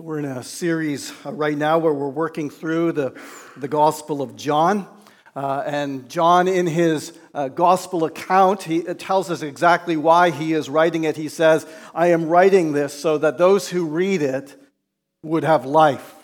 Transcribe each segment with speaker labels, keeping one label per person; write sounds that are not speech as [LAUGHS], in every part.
Speaker 1: We're in a series uh, right now where we're working through the, the Gospel of John. Uh, and John, in his uh, Gospel account, he tells us exactly why he is writing it. He says, I am writing this so that those who read it would have life.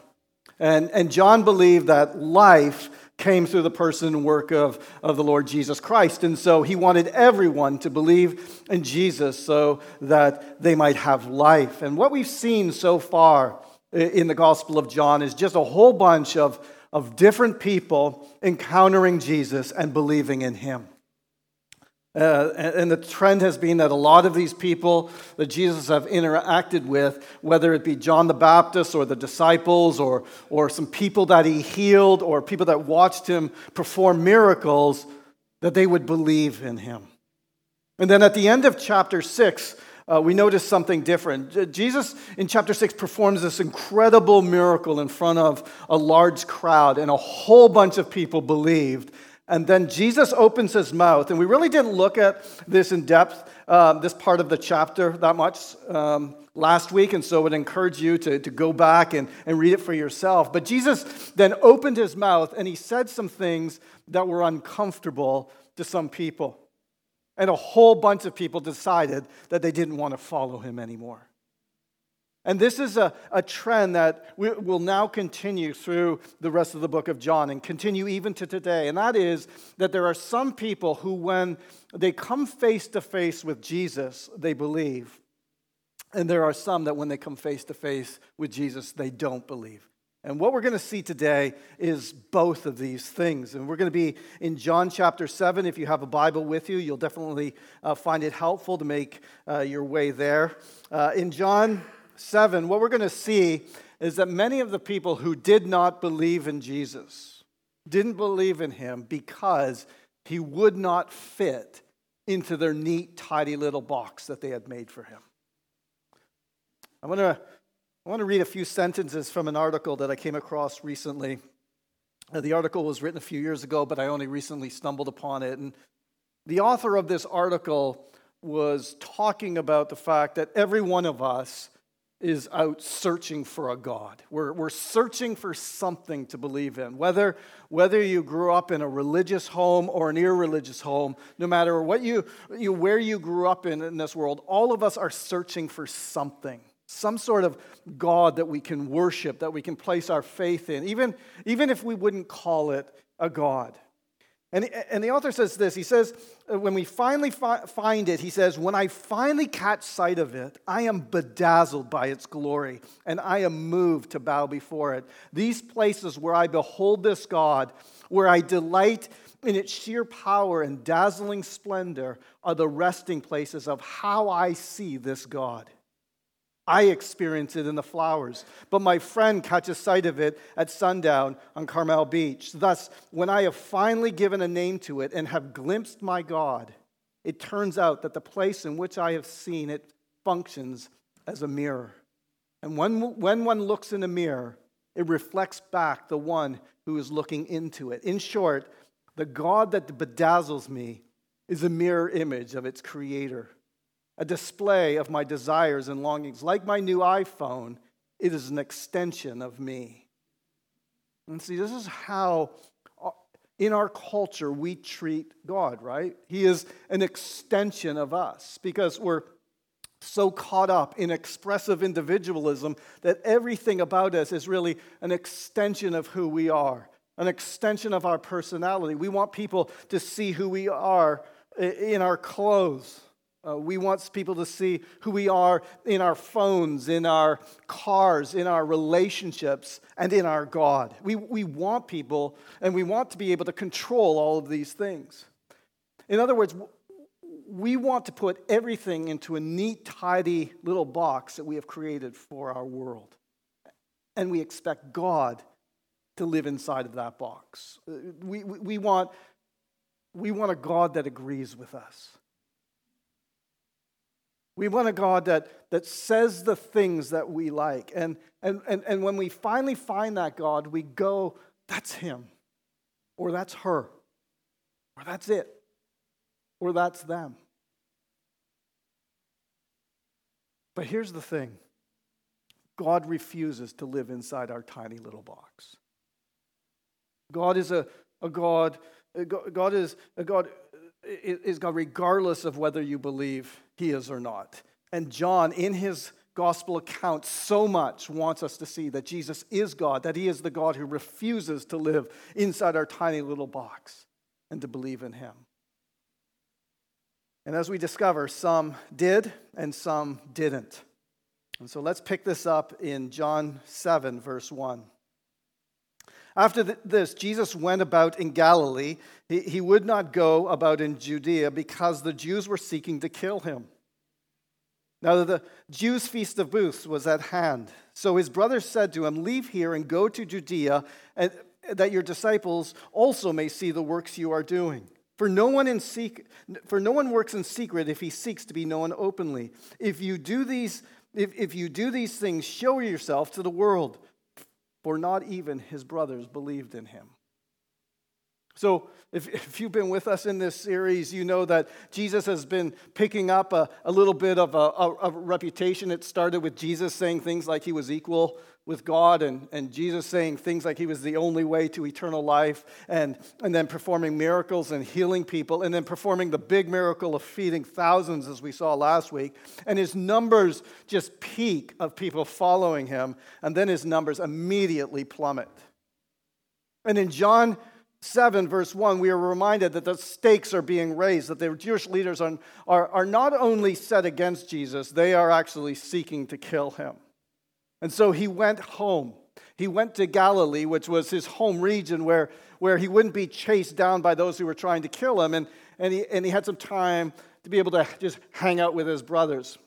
Speaker 1: And, and John believed that life came through the person and work of, of the Lord Jesus Christ. And so he wanted everyone to believe in Jesus so that they might have life. And what we've seen so far in the Gospel of John is just a whole bunch of, of different people encountering Jesus and believing in him. Uh, and the trend has been that a lot of these people that Jesus have interacted with, whether it be John the Baptist or the disciples or, or some people that he healed or people that watched him perform miracles, that they would believe in him. And then at the end of chapter 6, uh, we notice something different. Jesus in chapter 6 performs this incredible miracle in front of a large crowd, and a whole bunch of people believed. And then Jesus opens his mouth, and we really didn't look at this in depth, uh, this part of the chapter, that much um, last week, and so I would encourage you to, to go back and, and read it for yourself. But Jesus then opened his mouth, and he said some things that were uncomfortable to some people. And a whole bunch of people decided that they didn't want to follow him anymore. And this is a, a trend that will now continue through the rest of the book of John and continue even to today. And that is that there are some people who, when they come face to face with Jesus, they believe. And there are some that when they come face to face with Jesus, they don't believe. And what we're going to see today is both of these things. And we're going to be in John chapter 7. If you have a Bible with you, you'll definitely uh, find it helpful to make uh, your way there. Uh, in John 7, what we're going to see is that many of the people who did not believe in Jesus didn't believe in him because he would not fit into their neat, tidy little box that they had made for him. I want to I want to read a few sentences from an article that I came across recently. Uh, the article was written a few years ago, but I only recently stumbled upon it. And the author of this article was talking about the fact that every one of us is out searching for a God. We're, we're searching for something to believe in. Whether, whether you grew up in a religious home or an irreligious home, no matter what you, you, where you grew up in, in this world, all of us are searching for something some sort of God that we can worship, that we can place our faith in, even, even if we wouldn't call it a God. And, and the author says this he says, uh, when we finally fi- find it, he says, when I finally catch sight of it, I am bedazzled by its glory, and I am moved to bow before it. These places where I behold this God, where I delight in its sheer power and dazzling splendor, are the resting places of how I see this God. I experience it in the flowers, but my friend catches sight of it at sundown on Carmel Beach. Thus, when I have finally given a name to it and have glimpsed my God, it turns out that the place in which I have seen it functions as a mirror. And when, when one looks in a mirror, it reflects back the one who is looking into it. In short, the God that bedazzles me is a mirror image of its creator a display of my desires and longings. Like my new iPhone, it is an extension of me. And see, this is how uh, in our culture we treat God, right? He is an extension of us because we're so caught up in expressive individualism that everything about us is really an extension of who we are, an extension of our personality. We want people to see who we are in our clothes uh, we want people to see who we are in our phones, in our cars, in our relationships, and in our God. We, we want people and we want to be able to control all of these things. In other words, we want to put everything into a neat, tidy little box that we have created for our world. And we expect God to live inside of that box. Uh, we, we, we, want, we want a God that agrees with us. We want a God that, that says the things that we like. And, and, and, and when we finally find that God, we go, that's Him, or that's her, or that's it, or that's them. But here's the thing God refuses to live inside our tiny little box. God is a, a God, God is a God is God regardless of whether you believe he is or not. And John, in his gospel account, so much wants us to see that Jesus is God, that he is the God who refuses to live inside our tiny little box and to believe in him. And as we discover, some did and some didn't. And so let's pick this up in John 7, verse 1. After this, Jesus went about in Galilee. He, would not go about in Judea because the Jews were seeking to kill him. Now, the Jews' feast of booths was at hand. So his brothers said to him, Leave here and go to Judea, that your disciples also may see the works you are doing. For no, one in for no one works in secret if he seeks to be known openly. If you do these if, if you do these things, show yourself to the world, for not even his brothers believed in him. So, if, if you've been with us in this series, you know that Jesus has been picking up a, a little bit of a, a, a reputation. It started with Jesus saying things like he was equal with God and, and Jesus saying things like he was the only way to eternal life and, and then performing miracles and healing people and then performing the big miracle of feeding thousands as we saw last week. And his numbers just peak of people following him and then his numbers immediately plummet. And in John 7, verse 1, we are reminded that the stakes are being raised, that the Jewish leaders are, are, are not only set against Jesus, they are actually seeking to kill him. And so he went home. He went to Galilee, which was his home region where, where he wouldn't be chased down by those who were trying to kill him. And, and, he, and he had some time to be able to just hang out with his brothers.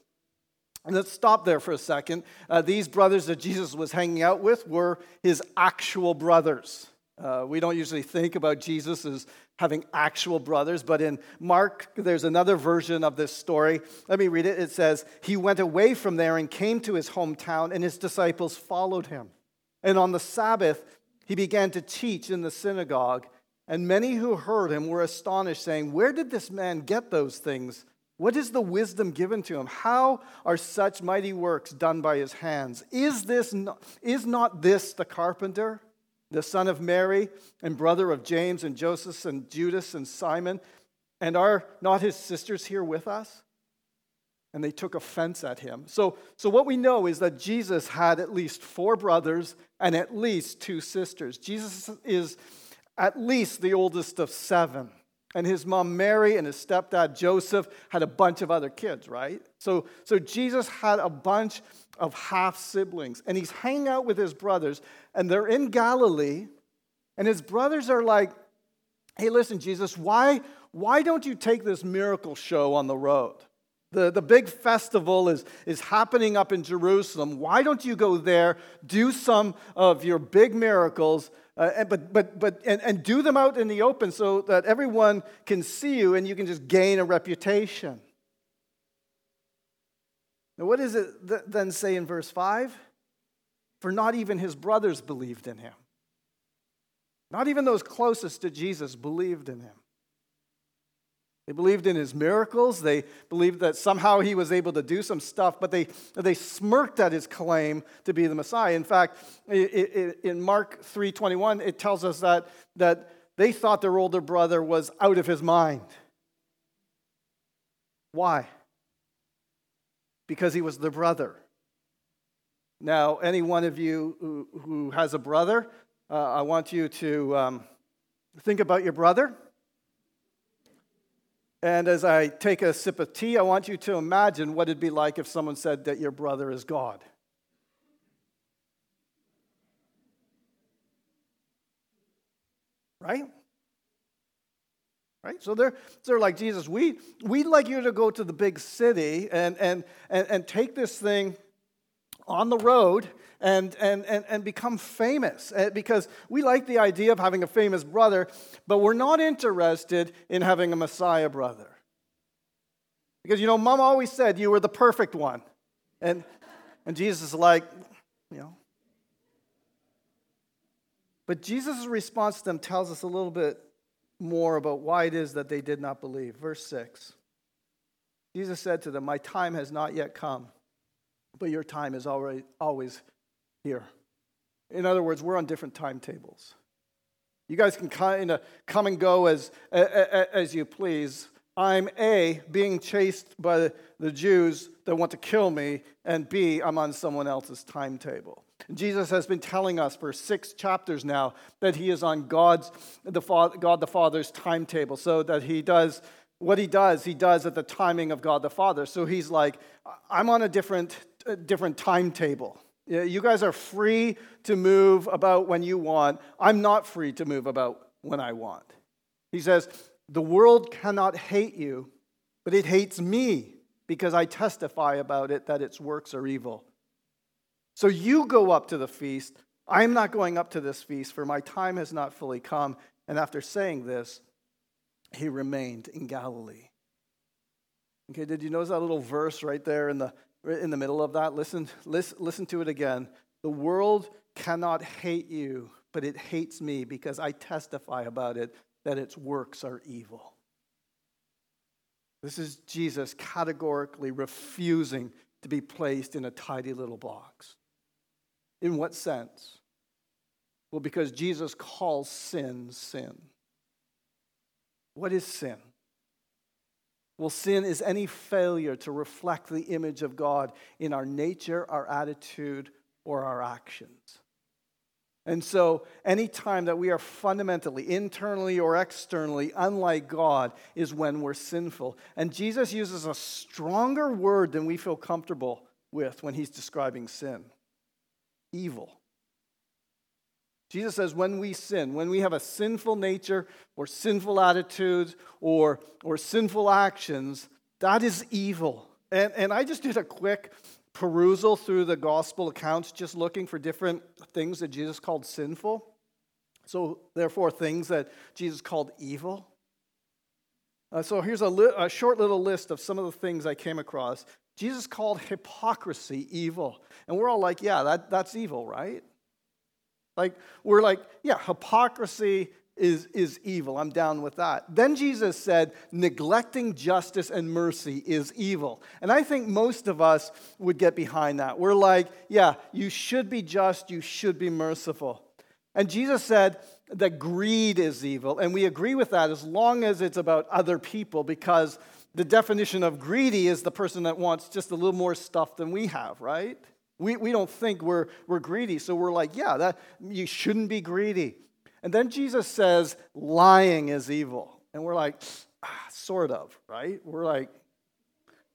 Speaker 1: And let's stop there for a second. Uh, these brothers that Jesus was hanging out with were his actual brothers. Uh, we don't usually think about Jesus as having actual brothers, but in Mark, there's another version of this story. Let me read it. It says, He went away from there and came to his hometown, and his disciples followed him. And on the Sabbath, he began to teach in the synagogue, and many who heard him were astonished, saying, Where did this man get those things? What is the wisdom given to him? How are such mighty works done by his hands? Is, this not, is not this the carpenter? The son of Mary and brother of James and Joseph and Judas and Simon? And are not his sisters here with us? And they took offense at him. So, so what we know is that Jesus had at least four brothers and at least two sisters. Jesus is at least the oldest of seven. And his mom Mary and his stepdad Joseph had a bunch of other kids, right? So, so Jesus had a bunch of half siblings, and he's hanging out with his brothers, and they're in Galilee, and his brothers are like, Hey, listen, Jesus, why, why don't you take this miracle show on the road? The, the big festival is, is happening up in Jerusalem. Why don't you go there, do some of your big miracles, uh, and, but, but, but, and, and do them out in the open so that everyone can see you and you can just gain a reputation? Now, what does it th- then say in verse 5? For not even his brothers believed in him. Not even those closest to Jesus believed in him. They believed in his miracles. They believed that somehow he was able to do some stuff, but they, they smirked at his claim to be the Messiah. In fact, in Mark 3.21, it tells us that, that they thought their older brother was out of his mind. Why? because he was their brother. Now, any one of you who, who has a brother, uh, I want you to um, think about your brother. And as I take a sip of tea, I want you to imagine what it'd be like if someone said that your brother is God. Right? Right? So they're, they're like, Jesus, we, we'd like you to go to the big city and, and, and, and take this thing on the road and, and, and, and become famous eh, because we like the idea of having a famous brother, but we're not interested in having a Messiah brother. Because, you know, mom always said you were the perfect one. And, and Jesus is like, you know. But Jesus' response to them tells us a little bit more about why it is that they did not believe. Verse 6 Jesus said to them, My time has not yet come, but your time is already, always here. In other words, we're on different timetables. You guys can kind of come and go as, as you please. I'm A, being chased by the Jews that want to kill me, and B, I'm on someone else's timetable. Jesus has been telling us for six chapters now that he is on God's, the Father, God the Father's timetable, so that he does what he does, he does at the timing of God the Father. So he's like, I'm on a different, different timetable. You guys are free to move about when you want. I'm not free to move about when I want. He says, The world cannot hate you, but it hates me because I testify about it that its works are evil. So you go up to the feast. I'm not going up to this feast, for my time has not fully come. And after saying this, he remained in Galilee. Okay, did you notice that little verse right there in the in the middle of that. Listen, listen, listen to it again. The world cannot hate you, but it hates me because I testify about it that its works are evil. This is Jesus categorically refusing to be placed in a tidy little box. In what sense? Well, because Jesus calls sin sin. What is sin? Well, sin is any failure to reflect the image of God in our nature, our attitude, or our actions. And so, any time that we are fundamentally, internally or externally unlike God is when we're sinful. And Jesus uses a stronger word than we feel comfortable with when he's describing sin evil. Jesus says when we sin, when we have a sinful nature or sinful attitudes or, or sinful actions, that is evil. And, and I just did a quick perusal through the gospel accounts, just looking for different things that Jesus called sinful. So, therefore, things that Jesus called evil. Uh, so, here's a, li- a short little list of some of the things I came across. Jesus called hypocrisy evil. And we're all like, yeah, that, that's evil, right? Like, we're like, yeah, hypocrisy is, is evil. I'm down with that. Then Jesus said, neglecting justice and mercy is evil. And I think most of us would get behind that. We're like, yeah, you should be just, you should be merciful. And Jesus said that greed is evil. And we agree with that as long as it's about other people, because the definition of greedy is the person that wants just a little more stuff than we have, right? We, we don't think we're, we're greedy, so we're like, yeah, that, you shouldn't be greedy. And then Jesus says, lying is evil. And we're like, ah, sort of, right? We're like,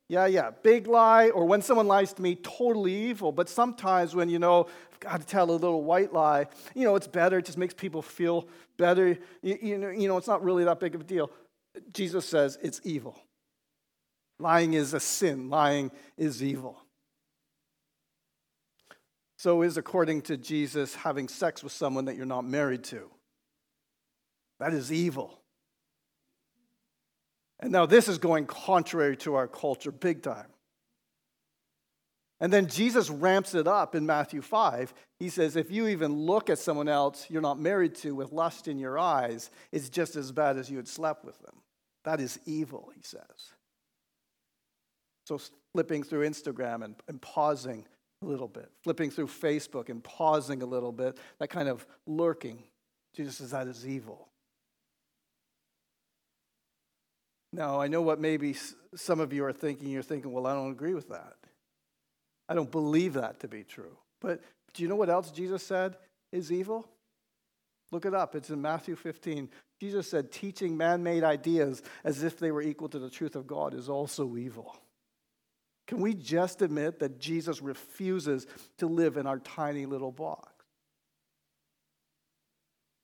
Speaker 1: yeah, yeah, big lie, or when someone lies to me, totally evil. But sometimes when, you know, I've got to tell a little white lie, you know, it's better, it just makes people feel better. You, you, know, you know, it's not really that big of a deal. Jesus says it's evil. Lying is a sin, lying is evil. So is, according to Jesus, having sex with someone that you're not married to. That is evil. And now this is going contrary to our culture big time. And then Jesus ramps it up in Matthew 5. He says, if you even look at someone else you're not married to with lust in your eyes, it's just as bad as you had slept with them. That is evil, he says. So, flipping through Instagram and, and pausing a little bit, flipping through Facebook and pausing a little bit, that kind of lurking. Jesus says that is evil. Now, I know what maybe some of you are thinking. You're thinking, well, I don't agree with that. I don't believe that to be true. But do you know what else Jesus said is evil? Look it up. It's in Matthew 15. Jesus said, teaching man made ideas as if they were equal to the truth of God is also evil. Can we just admit that Jesus refuses to live in our tiny little box?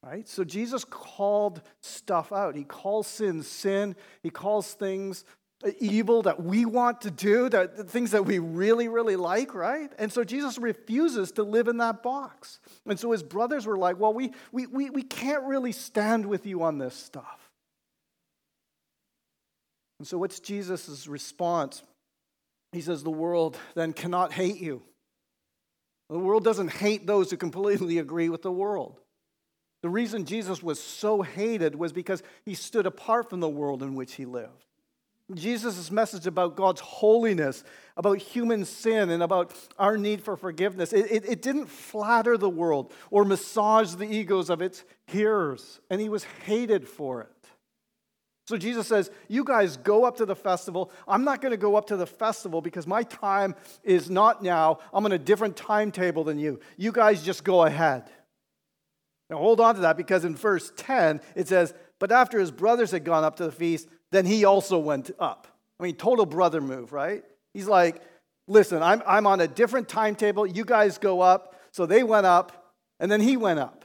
Speaker 1: Right? So Jesus called stuff out. He calls sin sin. He calls things evil that we want to do, that things that we really, really like, right? And so Jesus refuses to live in that box. And so his brothers were like, well, we, we, we, we can't really stand with you on this stuff. And so what's Jesus' response? He says, The world then cannot hate you. The world doesn't hate those who completely agree with the world. The reason Jesus was so hated was because he stood apart from the world in which he lived. Jesus' message about God's holiness, about human sin, and about our need for forgiveness, it, it, it, didn't flatter the world or massage the egos of its hearers, and he was hated for it. So Jesus says, You guys go up to the festival. I'm not going to go up to the festival because my time is not now. I'm on a different timetable than you. You guys just go ahead. Now hold on to that because in verse 10 it says, But after his brothers had gone up to the feast, then he also went up. I mean, total brother move, right? He's like, Listen, I'm, I'm on a different timetable. You guys go up. So they went up, and then he went up.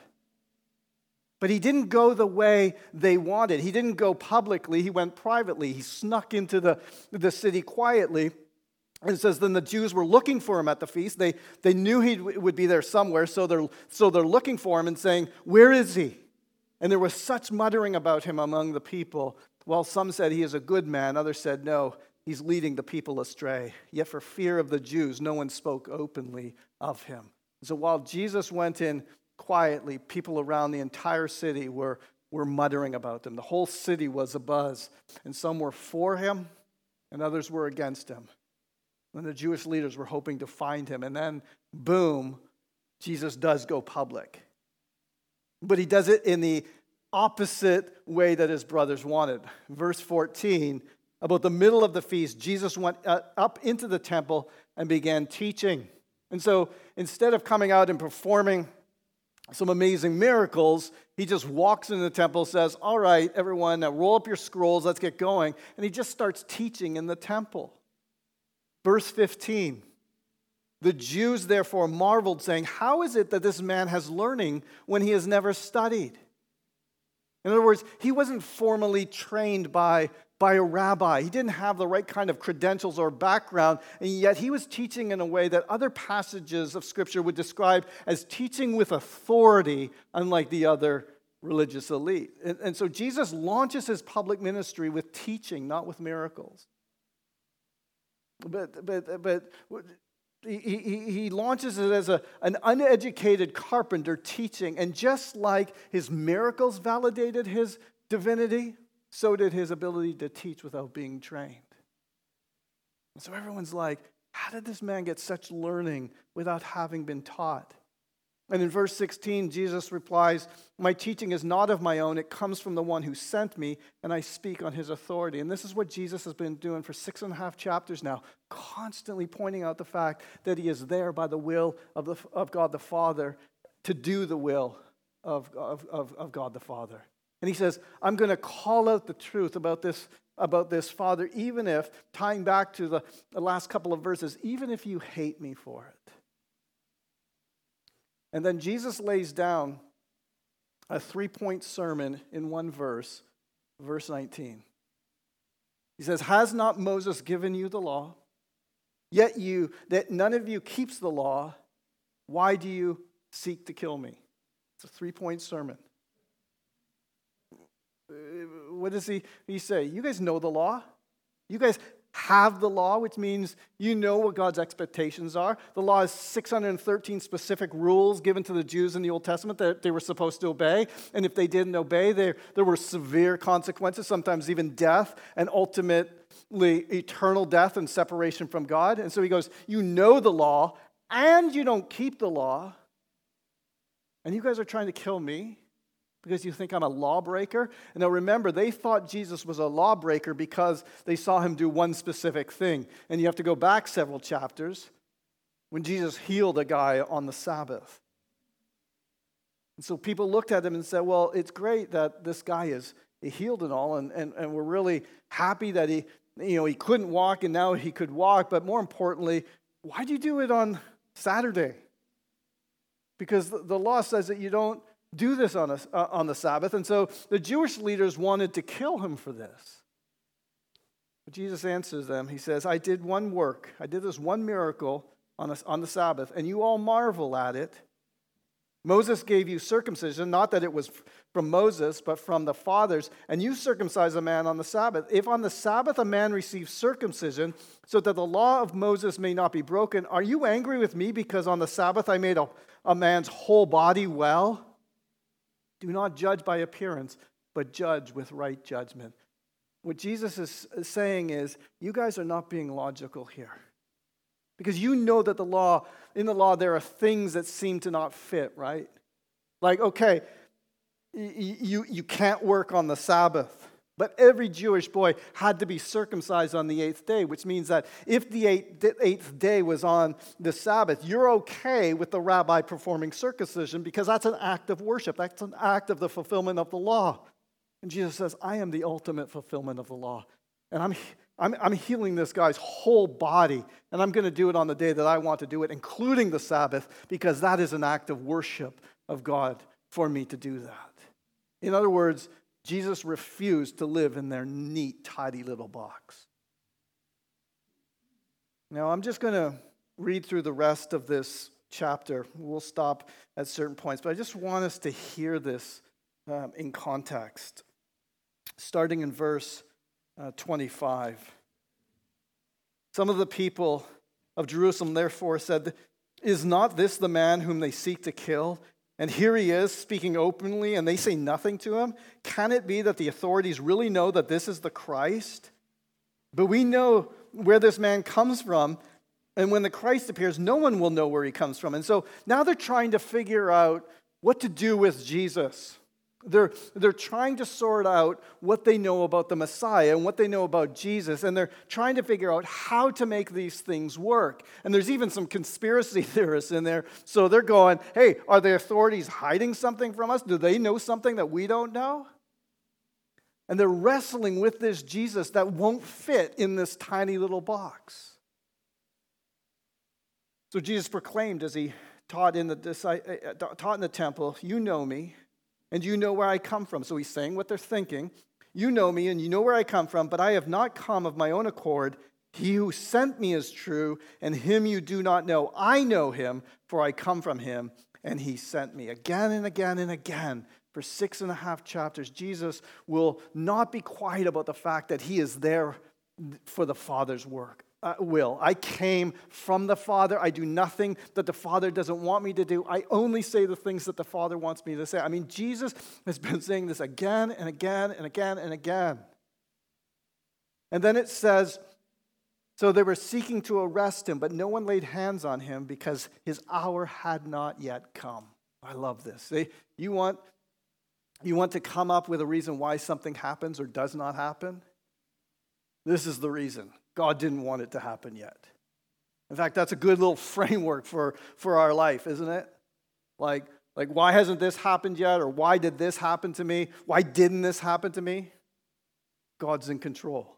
Speaker 1: But he didn't go the way they wanted. He didn't go publicly, he went privately. He snuck into the, the city quietly. And it says, then the Jews were looking for him at the feast. They, they knew he would be there somewhere, so they're, so they're looking for him and saying, Where is he? And there was such muttering about him among the people. While some said he is a good man, others said, No, he's leading the people astray. Yet for fear of the Jews, no one spoke openly of him. So while Jesus went in quietly, people around the entire city were, were muttering about them. The whole city was abuzz, and some were for him, and others were against him. And the Jewish leaders were hoping to find him, and then, boom, Jesus does go public. But he does it in the opposite way that his brothers wanted. Verse 14 about the middle of the feast, Jesus went uh, up into the temple and began teaching. And so instead of coming out and performing some amazing miracles, he just walks into the temple, says, All right, everyone, now roll up your scrolls, let's get going. And he just starts teaching in the temple. Verse 15 The Jews therefore marveled, saying, How is it that this man has learning when he has never studied? In other words, he wasn't formally trained by by a rabbi. He didn't have the right kind of credentials or background, and yet he was teaching in a way that other passages of Scripture would describe as teaching with authority, unlike the other religious elite. And, and so Jesus launches his public ministry with teaching, not with miracles. But, but, but he, he, he, launches it as a, an uneducated carpenter teaching, and just like his miracles validated his divinity, so did his ability to teach without being trained. And so everyone's like, how did this man get such learning without having been taught? And in verse 16, Jesus replies, My teaching is not of my own, it comes from the one who sent me, and I speak on his authority. And this is what Jesus has been doing for six and a half chapters now, constantly pointing out the fact that he is there by the will of, the, of God the Father to do the will of, of, of, of God the Father. And he says, I'm going to call out the truth about this, about this, Father, even if, tying back to the, the last couple of verses, even if you hate me for it. And then Jesus lays down a three point sermon in one verse, verse 19. He says, Has not Moses given you the law? Yet you, that none of you keeps the law, why do you seek to kill me? It's a three point sermon. What does he, he say? You guys know the law. You guys have the law, which means you know what God's expectations are. The law is 613 specific rules given to the Jews in the Old Testament that they were supposed to obey. And if they didn't obey, there, there were severe consequences, sometimes even death, and ultimately eternal death and separation from God. And so he goes, You know the law, and you don't keep the law, and you guys are trying to kill me because you think I'm a lawbreaker? And now remember, they thought Jesus was a lawbreaker because they saw him do one specific thing. And you have to go back several chapters when Jesus healed a guy on the Sabbath. And so people looked at him and said, Well, it's great that this guy is healed and all, and, and, and we're really happy that he, you know, he couldn't walk and now he could walk. But more importantly, why'd you do it on Saturday? Because the law says that you don't do this on, a, uh, on the Sabbath. And so the Jewish leaders wanted to kill him for this. But Jesus answers them. He says, I did one work, I did this one miracle on, a, on the Sabbath, and you all marvel at it. Moses gave you circumcision, not that it was from Moses, but from the fathers, and you circumcise a man on the Sabbath. If on the Sabbath a man receives circumcision, so that the law of Moses may not be broken, are you angry with me because on the Sabbath I made a, a man's whole body well? Do not judge by appearance, but judge with right judgment. what Jesus is saying is, you guys are not being logical here. Because you know that the law, in the law, there are things that seem to not fit, right? Like, okay, you, you can't work on the Sabbath. But every Jewish boy had to be circumcised on the eighth day, which means that if the eighth day was on the Sabbath, you're okay with the rabbi performing circumcision because that's an act of worship. That's an act of the fulfillment of the law. And Jesus says, I am the ultimate fulfillment of the law. And I'm, I'm, I'm healing this guy's whole body. And I'm going to do it on the day that I want to do it, including the Sabbath, because that is an act of worship of God for me to do that. In other words, Jesus refused to live in their neat, tidy little box. Now, I'm just going to read through the rest of this chapter. We'll stop at certain points, but I just want us to hear this um, in context. Starting in verse uh, 25. Some of the people of Jerusalem therefore said, Is not this the man whom they seek to kill? And here he is speaking openly, and they say nothing to him. Can it be that the authorities really know that this is the Christ? But we know where this man comes from, and when the Christ appears, no one will know where he comes from. And so now they're trying to figure out what to do with Jesus. They're, they're trying to sort out what they know about the Messiah and what they know about Jesus, and they're trying to figure out how to make these things work. And there's even some conspiracy [LAUGHS] theorists in there. So they're going, hey, are the authorities hiding something from us? Do they know something that we don't know? And they're wrestling with this Jesus that won't fit in this tiny little box. So Jesus proclaimed as he taught in the, uh, taught in the temple, You know me and you know where I come from. So he's saying what they're thinking. You know me, and you know where I come from, but I have not come of my own accord. He who sent me is true, and him you do not know. I know him, for I come from him, and he sent me. Again and again and again, for six and a half chapters, Jesus will not be quiet about the fact that he is there for the Father's work uh, will. I came from the Father. I do nothing that the Father doesn't want me to do. I only say the things that the Father wants me to say. I mean, Jesus has been saying this again and again and again and again. And then it says, so they were seeking to arrest him, but no one laid hands on him because his hour had not yet come. I love this. They, you, want, you want to come up with a reason why something happens or does not happen? This is the reason. God didn't want it to happen yet. In fact, that's a good little [LAUGHS] framework for, for our life, isn't it? Like, like, why hasn't this happened yet? Or why did this happen to me? Why didn't this happen to me? God's in control.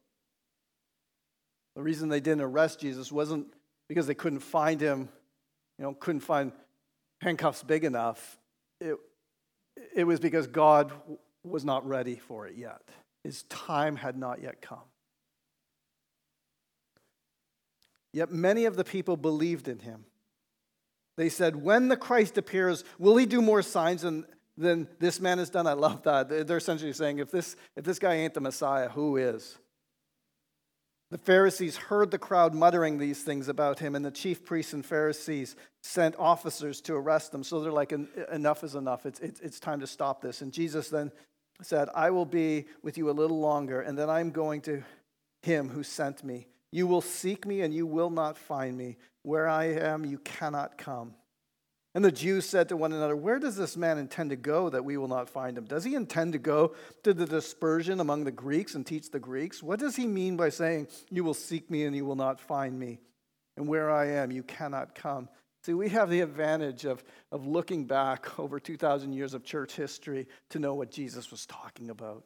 Speaker 1: The reason they didn't arrest Jesus wasn't because they couldn't find him, you know, couldn't find handcuffs big enough. It, it was because God was not ready for it yet. His time had not yet come. Yet many of the people believed in him. They said, When the Christ appears, will he do more signs than, than this man has done? I love that. They're essentially saying, if this, if this guy ain't the Messiah, who is? The Pharisees heard the crowd muttering these things about him, and the chief priests and Pharisees sent officers to arrest them. So they're like, enough is enough. It's, it's, it's time to stop this. And Jesus then said, I will be with you a little longer, and then I'm going to him who sent me. You will seek me and you will not find me. Where I am, you cannot come. And the Jews said to one another, Where does this man intend to go that we will not find him? Does he intend to go to the dispersion among the Greeks and teach the Greeks? What does he mean by saying, You will seek me and you will not find me? And where I am, you cannot come. See, we have the advantage of, of looking back over 2,000 years of church history to know what Jesus was talking about.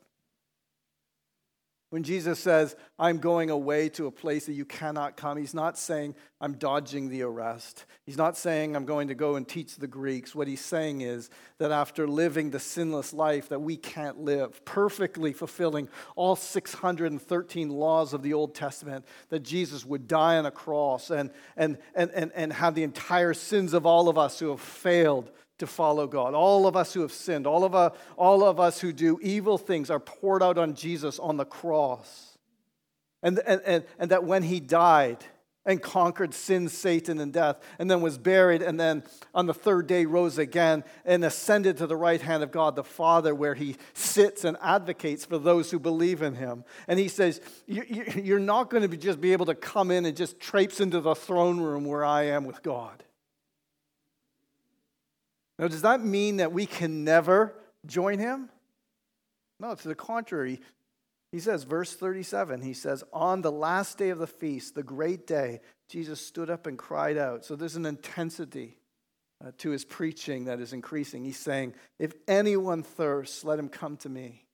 Speaker 1: When Jesus says, I'm going away to a place that you cannot come, he's not saying, I'm dodging the arrest. He's not saying, I'm going to go and teach the Greeks. What he's saying is that after living the sinless life that we can't live, perfectly fulfilling all 613 laws of the Old Testament, that Jesus would die on a cross and, and, and, and, and have the entire sins of all of us who have failed to follow God. All of us who have sinned, all of, us, all of us who do evil things are poured out on Jesus on the cross. And, and, and, and that when he died, and conquered sin, Satan, and death, and then was buried, and then on the third day rose again and ascended to the right hand of God the Father, where he sits and advocates for those who believe in him. And he says, You're not going to just be able to come in and just traipse into the throne room where I am with God. Now, does that mean that we can never join him? No, to the contrary. He says, verse 37, he says, On the last day of the feast, the great day, Jesus stood up and cried out. So there's an intensity uh, to his preaching that is increasing. He's saying, If anyone thirsts, let him come to me.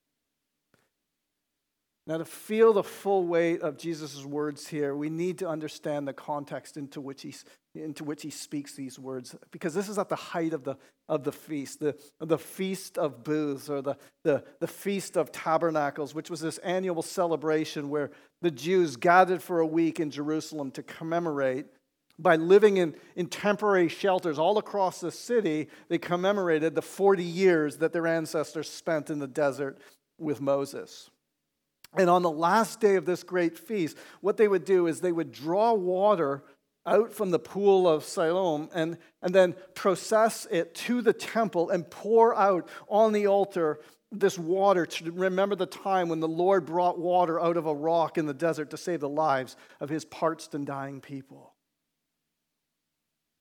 Speaker 1: Now, to feel the full weight of Jesus' words here, we need to understand the context into which, he, into which he speaks these words, because this is at the height of the, of the feast, the, the Feast of Booths, or the, the, the Feast of Tabernacles, which was this annual celebration where the Jews gathered for a week in Jerusalem to commemorate. By living in, in temporary shelters all across the city, they commemorated the 40 years that their ancestors spent in the desert with Moses. And on the last day of this great feast, what they would do is they would draw water out from the pool of Siloam and, and then process it to the temple and pour out on the altar this water to remember the time when the Lord brought water out of a rock in the desert to save the lives of his parched and dying people.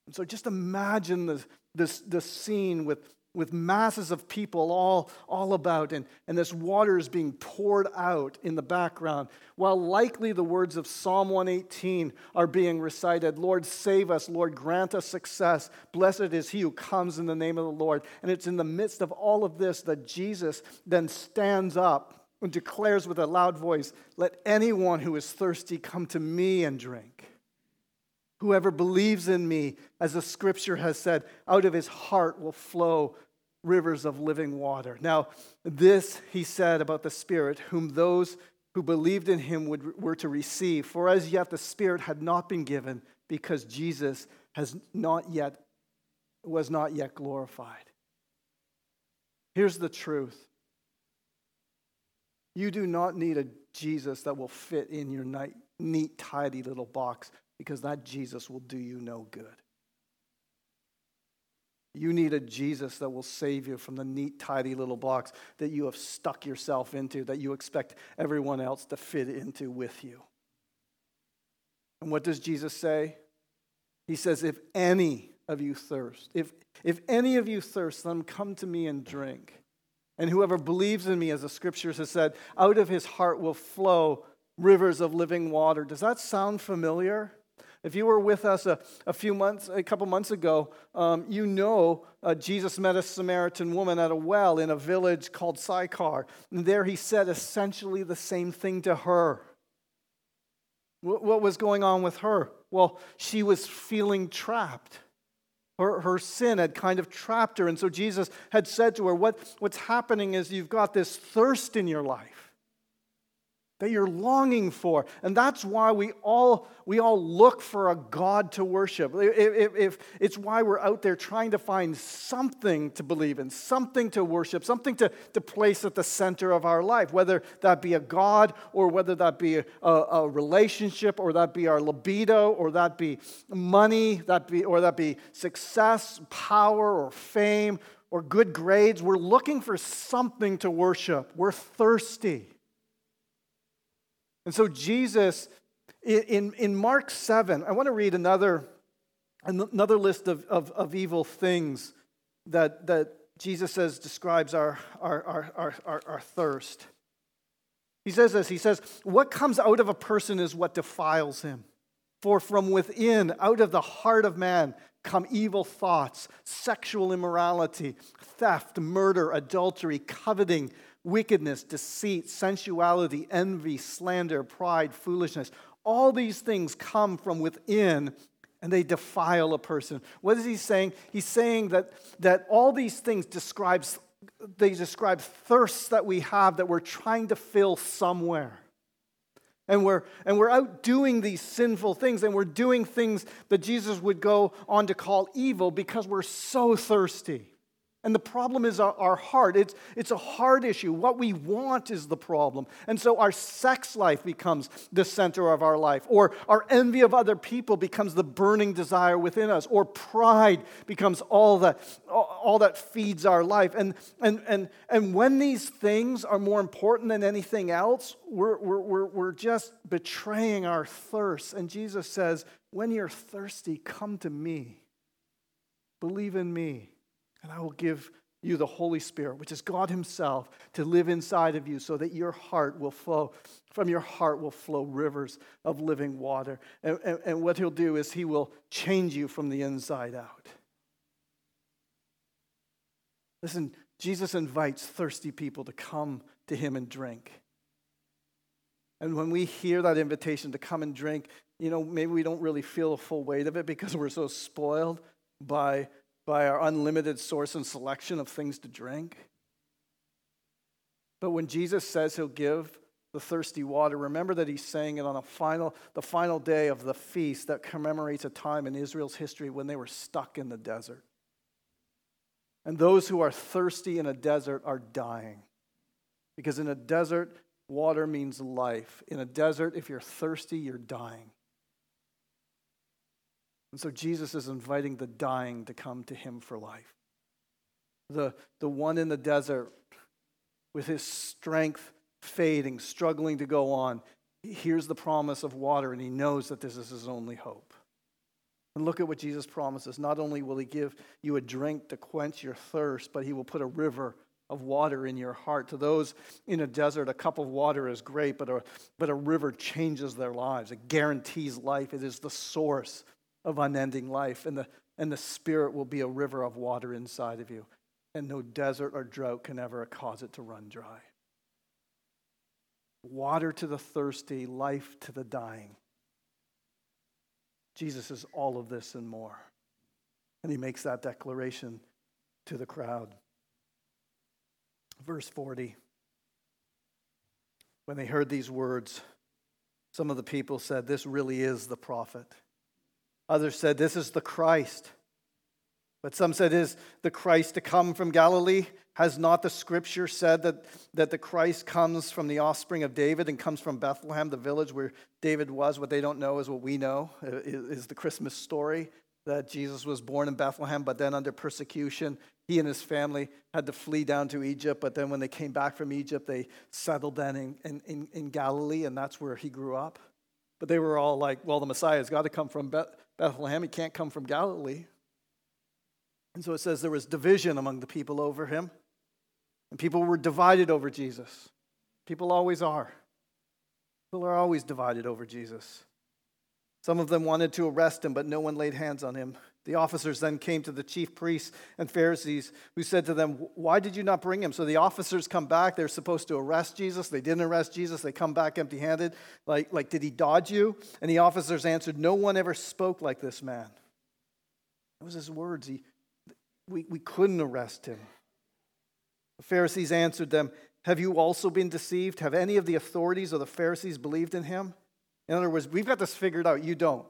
Speaker 1: And so just imagine this, this, this scene with with masses of people all, all about, and, and this water is being poured out in the background, while likely the words of Psalm 118 are being recited Lord, save us, Lord, grant us success. Blessed is he who comes in the name of the Lord. And it's in the midst of all of this that Jesus then stands up and declares with a loud voice, Let anyone who is thirsty come to me and drink. Whoever believes in me, as the scripture has said, out of his heart will flow rivers of living water. Now, this he said about the Spirit, whom those who believed in him would, were to receive. For as yet the Spirit had not been given because Jesus has not yet, was not yet glorified. Here's the truth you do not need a Jesus that will fit in your neat, tidy little box because that Jesus will do you no good. You need a Jesus that will save you from the neat, tidy little box that you have stuck yourself into, that you expect everyone else to fit into with you. And what does Jesus say? He says, If any of you thirst, if, if any of you thirst, then come to me and drink. And whoever believes in me, as the scriptures have said, out of his heart will flow rivers of living water. Does that sound familiar? If you were with us a, a few months, a couple months ago, um, you know uh, Jesus met a Samaritan woman at a well in a village called Sychar. And there he said essentially the same thing to her. What, what was going on with her? Well, she was feeling trapped. Her, her sin had kind of trapped her. And so Jesus had said to her, what, What's happening is you've got this thirst in your life that you're longing for. And that's why we all, we all look for a God to worship. If, if, it's why we're out there trying to find something to believe in, something to worship, something to, to place at the center of our life, whether that be a God or whether that be a, a relationship or that be our libido or that be money that be, or that be success, power, or fame or good grades. We're looking for something to worship. We're thirsty. And so, Jesus, in, in Mark 7, I want to read another, another list of, of, of evil things that, that Jesus says describes our, our, our, our, our thirst. He says this He says, What comes out of a person is what defiles him. For from within, out of the heart of man, come evil thoughts, sexual immorality, theft, murder, adultery, coveting wickedness, deceit, sensuality, envy, slander, pride, foolishness. All these things come from within and they defile a person. What is he saying? He's saying that, that all these things describes they describe thirsts that we have that we're trying to fill somewhere. And we're, and we're out doing these sinful things, and we're doing things that Jesus would go on to call evil because we're so thirsty. And the problem is our, our, heart. It's, it's a heart issue. What we want is the problem. And so our sex life becomes the center of our life, or our envy of other people becomes the burning desire within us, or pride becomes all that, all that feeds our life. And, and, and, and when these things are more important than anything else, we're, we're, we're, we're just betraying our thirst. And Jesus says, When you're thirsty, come to me, believe in me and I will give you the Holy Spirit, which is God Himself, to live inside of you so that your heart will flow, from your heart will flow rivers of living water. And, and, and what He'll do is He will change you from the inside out. Listen, Jesus invites thirsty people to come to Him and drink. And when we hear that invitation to come and drink, you know, maybe we don't really feel the full weight of it because we're so spoiled by by our unlimited source and selection of things to drink. But when Jesus says he'll give the thirsty water, remember that he's saying it on a final, the final day of the feast that commemorates a time in Israel's history when they were stuck in the desert. And those who are thirsty in a desert are dying. Because in a desert, water means life. In a desert, if you're thirsty, you're dying. And so Jesus is inviting the dying to come to him for life. The, the one in the desert with his strength fading, struggling to go on, he hears the promise of water and he knows that this is his only hope. And look at what Jesus promises. Not only will he give you a drink to quench your thirst, but he will put a river of water in your heart. To those in a desert, a cup of water is great, but a, but a river changes their lives. It guarantees life. It is the source of unending life, and the, and the Spirit will be a river of water inside of you, and no desert or drought can ever cause it to run dry. Water to the thirsty, life to the dying. Jesus is all of this and more. And he makes that declaration to the crowd. Verse 40. When they heard these words, some of the people said, This really is the prophet. Others said, This is the Christ. But some said, Is the Christ to come from Galilee? Has not the scripture said that, that the Christ comes from the offspring of David and comes from Bethlehem, the village where David was? What they don't know is what we know, is the Christmas story that Jesus was born in Bethlehem, but then under persecution, he and his family had to flee down to Egypt. But then when they came back from Egypt, they settled then in, in, in Galilee, and that's where he grew up. But they were all like, well, the Messiah has got to come from Bethlehem Bethlehem. He can't come from Galilee. And so it says there was division among the people over him. And people were divided over Jesus. People always are. People are always divided over Jesus. Some of them wanted to arrest him, but no one laid hands on him. The officers then came to the chief priests and Pharisees, who said to them, Why did you not bring him? So the officers come back. They're supposed to arrest Jesus. They didn't arrest Jesus. They come back empty handed. Like, like, did he dodge you? And the officers answered, No one ever spoke like this man. That was his words. He, we, we couldn't arrest him. The Pharisees answered them, Have you also been deceived? Have any of the authorities or the Pharisees believed in him? In other words, we've got this figured out. You don't.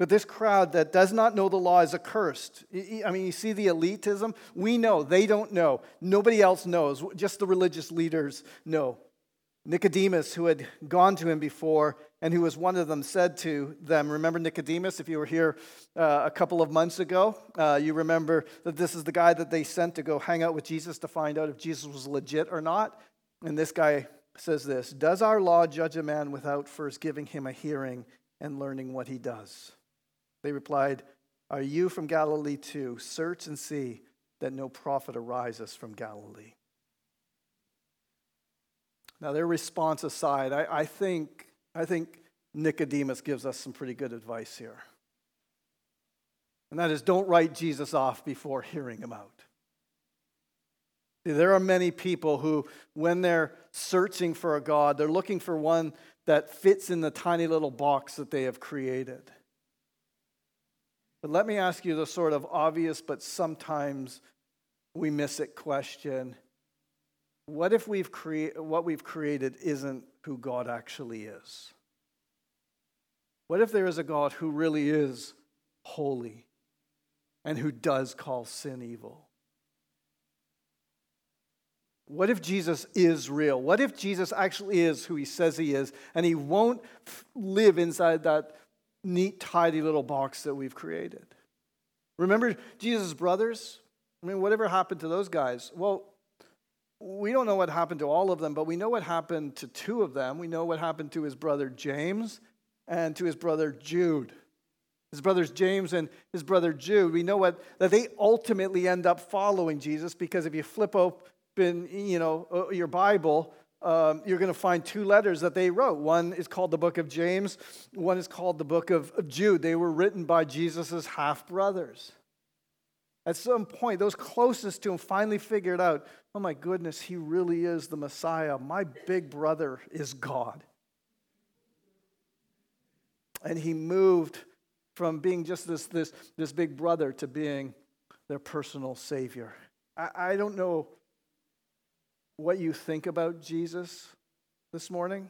Speaker 1: But this crowd that does not know the law is accursed. I mean, you see the elitism? We know, they don't know. Nobody else knows, just the religious leaders know. Nicodemus, who had gone to him before and who was one of them, said to them, Remember Nicodemus, if you were here uh, a couple of months ago, uh, you remember that this is the guy that they sent to go hang out with Jesus to find out if Jesus was legit or not. And this guy says this Does our law judge a man without first giving him a hearing and learning what he does? They replied, Are you from Galilee too? Search and see that no prophet arises from Galilee. Now, their response aside, I, I, think, I think Nicodemus gives us some pretty good advice here. And that is don't write Jesus off before hearing him out. See, there are many people who, when they're searching for a God, they're looking for one that fits in the tiny little box that they have created. But let me ask you the sort of obvious, but sometimes we miss it question. What if we've crea- what we've created isn't who God actually is? What if there is a God who really is holy, and who does call sin evil. What if Jesus is real? What if Jesus actually is who he says he is, and he won't live inside that neat, tidy little box that we've created? Remember Jesus' brothers? I mean, whatever happened to those guys? Well, we don't know what happened to all of them, but we know what happened to two of them. We know what happened to his brother James and to his brother Jude. His brothers James and his brother Jude, we know what that they ultimately end up following Jesus because if you flip open you know uh, your Bible, um, you're going to find two letters that they wrote. One is called the book of James. One is called the book of, of Jude. They were written by Jesus' half brothers. At some point, those closest to him finally figured out, oh my goodness, he really is the Messiah. My big brother is God. And he moved from being just this, this, this big brother to being their personal savior. I, I don't know what you think about Jesus this morning,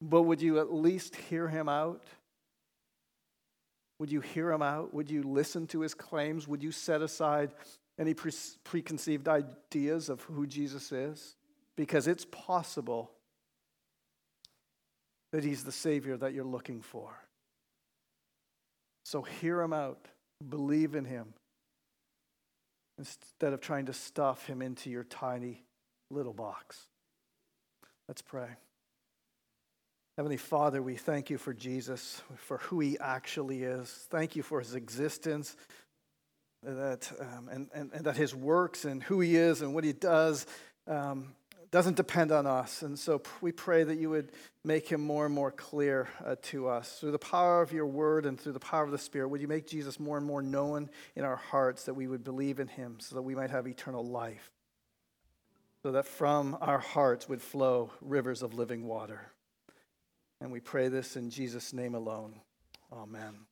Speaker 1: but would you at least hear him out? Would you hear him out? Would you listen to his claims? Would you set aside any pre- preconceived ideas of who Jesus is? Because it's possible that he's the Savior that you're looking for. So hear him out, believe in him, instead of trying to stuff him into your tiny little box. Let's pray. Heavenly Father, we thank you for Jesus, for who he actually is. Thank you for his existence, that, um, and, and, and, that his works and who he is and what he does um, doesn't depend on us. And so we pray that you would make him more and more clear uh, to us. Through the power of your word and through the power of the Spirit, would you make Jesus more and more known in our hearts that we would believe in him so that we might have eternal life? So that from our hearts would flow rivers of living water. And we pray this in Jesus' name alone. Amen.